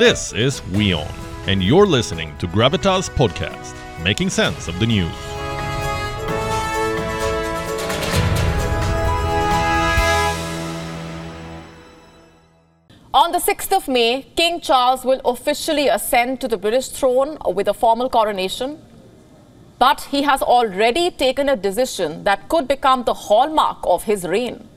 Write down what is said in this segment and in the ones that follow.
This is WION, and you're listening to Gravitas Podcast, making sense of the news. On the 6th of May, King Charles will officially ascend to the British throne with a formal coronation. But he has already taken a decision that could become the hallmark of his reign.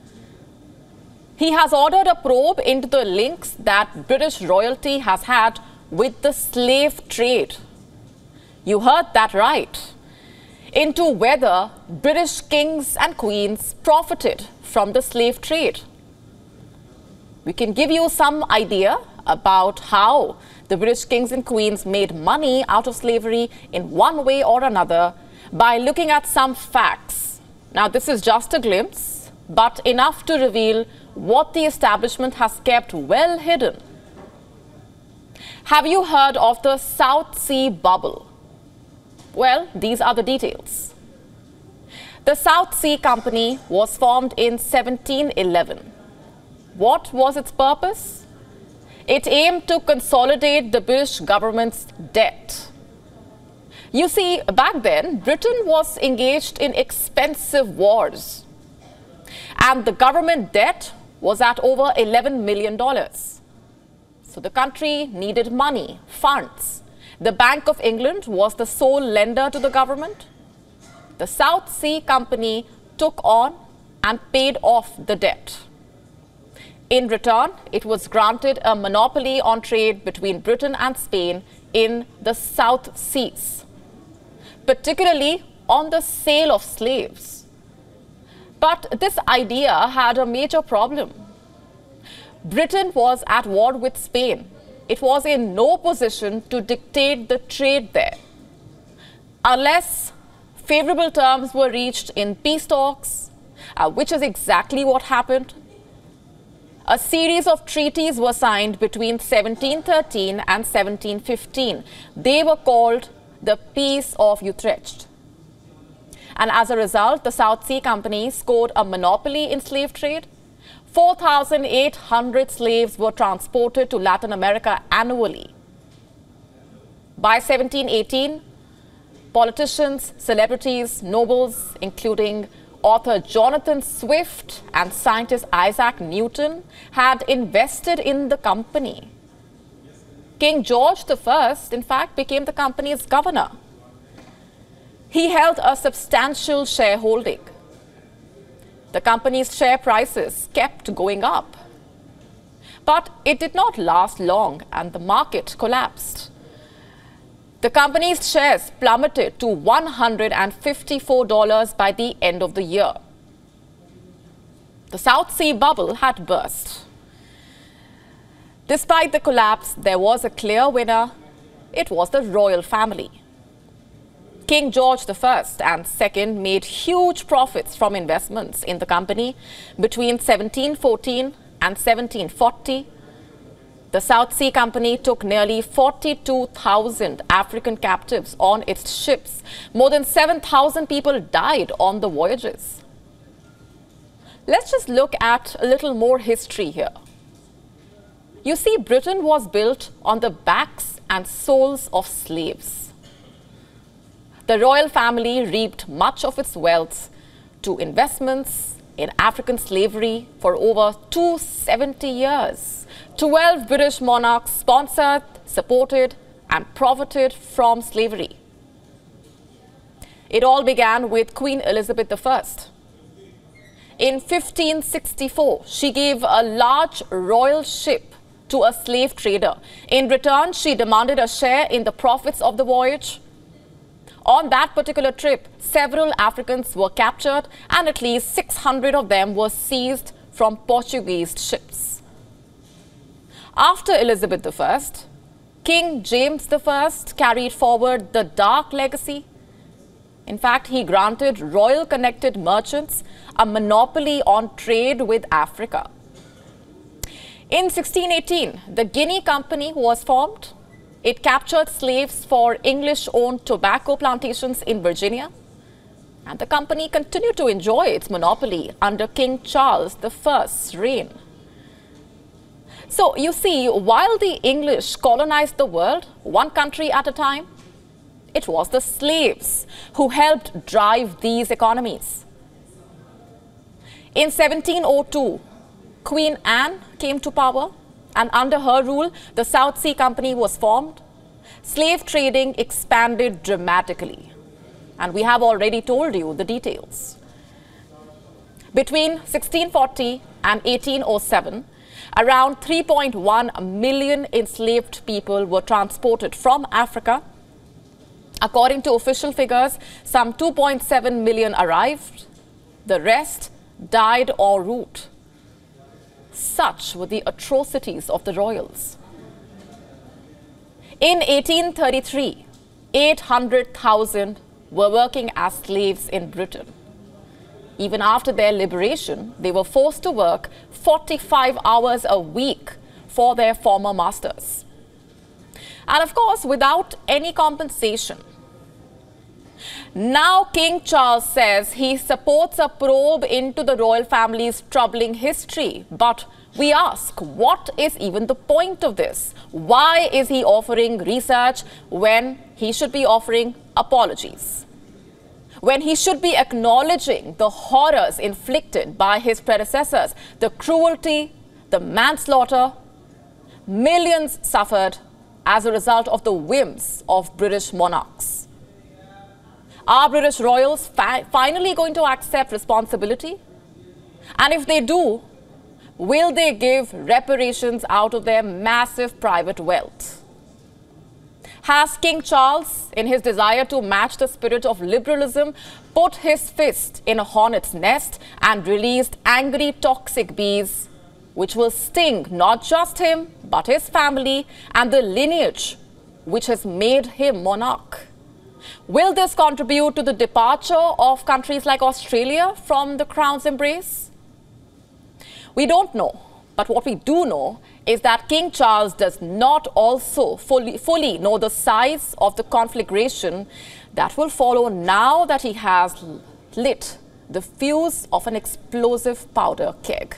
He has ordered a probe into the links that British royalty has had with the slave trade. You heard that right. Into whether British kings and queens profited from the slave trade. We can give you some idea about how the British kings and queens made money out of slavery in one way or another by looking at some facts. Now, this is just a glimpse, but enough to reveal what the establishment has kept well hidden. Have you heard of the South Sea Bubble? Well, these are the details. The South Sea Company was formed in 1711. What was its purpose? It aimed to consolidate the British government's debt. You see, back then, Britain was engaged in expensive wars, and the government debt was at over $11 million. So the country needed money, funds. The Bank of England was the sole lender to the government. The South Sea Company took on and paid off the debt. In return, it was granted a monopoly on trade between Britain and Spain in the South Seas, particularly on the sale of slaves. But this idea had a major problem. Britain was at war with Spain. It was in no position to dictate the trade there. Unless favorable terms were reached in peace talks, uh, which is exactly what happened. A series of treaties were signed between 1713 and 1715. They were called the Peace of Utrecht. And as a result, the South Sea Company scored a monopoly in slave trade. 4,800 slaves were transported to Latin America annually. By 1718, politicians, celebrities, nobles, including author Jonathan Swift and scientist Isaac Newton, had invested in the company. King George I, in fact, became the company's governor. He held a substantial shareholding. The company's share prices kept going up. But it did not last long and the market collapsed. The company's shares plummeted to $154 by the end of the year. The South Sea bubble had burst. Despite the collapse, there was a clear winner. It was the royal family. King George I and II made huge profits from investments in the company between 1714 and 1740 the South Sea Company took nearly 42,000 African captives on its ships. More than 7,000 people died on the voyages. Let's just look at a little more history here. You see, Britain was built on the backs and souls of slaves. The royal family reaped much of its wealth to investments in African slavery for over 270 years. 12 British monarchs sponsored, supported, and profited from slavery. It all began with Queen Elizabeth I. In 1564, she gave a large royal ship to a slave trader. In return, she demanded a share in the profits of the voyage. On that particular trip, several Africans were captured and at least 600 of them were seized from Portuguese ships. After Elizabeth I, King James I carried forward the dark legacy. In fact, he granted royal connected merchants a monopoly on trade with Africa. In 1618, the Guinea Company was formed. It captured slaves for English owned tobacco plantations in Virginia. And the company continued to enjoy its monopoly under King Charles I's reign. So you see, while the English colonized the world, one country at a time, it was the slaves who helped drive these economies. In 1702, Queen Anne came to power, and under her rule, the South Sea Company was formed. Slave trading expanded dramatically, and we have already told you the details. Between 1640 and 1807, around 3.1 million enslaved people were transported from Africa. According to official figures, some 2.7 million arrived. The rest died en route. Such were the atrocities of the royals. In 1833, 800,000 were working as slaves in Britain. Even after their liberation, they were forced to work 45 hours a week for their former masters. And of course, without any compensation. Now, King Charles says he supports a probe into the royal family's troubling history. But we ask, what is even the point of this? Why is he offering research when he should be offering apologies? when he should be acknowledging the horrors inflicted by his predecessors, the cruelty, the manslaughter. Millions suffered as a result of the whims of British monarchs. Are British royals fi finally going to accept responsibility? And if they do, will they give reparations out of their massive private wealth? Has King Charles, in his desire to match the spirit of liberalism, put his fist in a hornet's nest and released angry toxic bees, which will sting not just him, but his family and the lineage which has made him monarch? Will this contribute to the departure of countries like Australia from the crown's embrace? We don't know, but what we do know is that King Charles does not also fully, fully know the size of the conflagration that will follow now that he has lit the fuse of an explosive powder keg.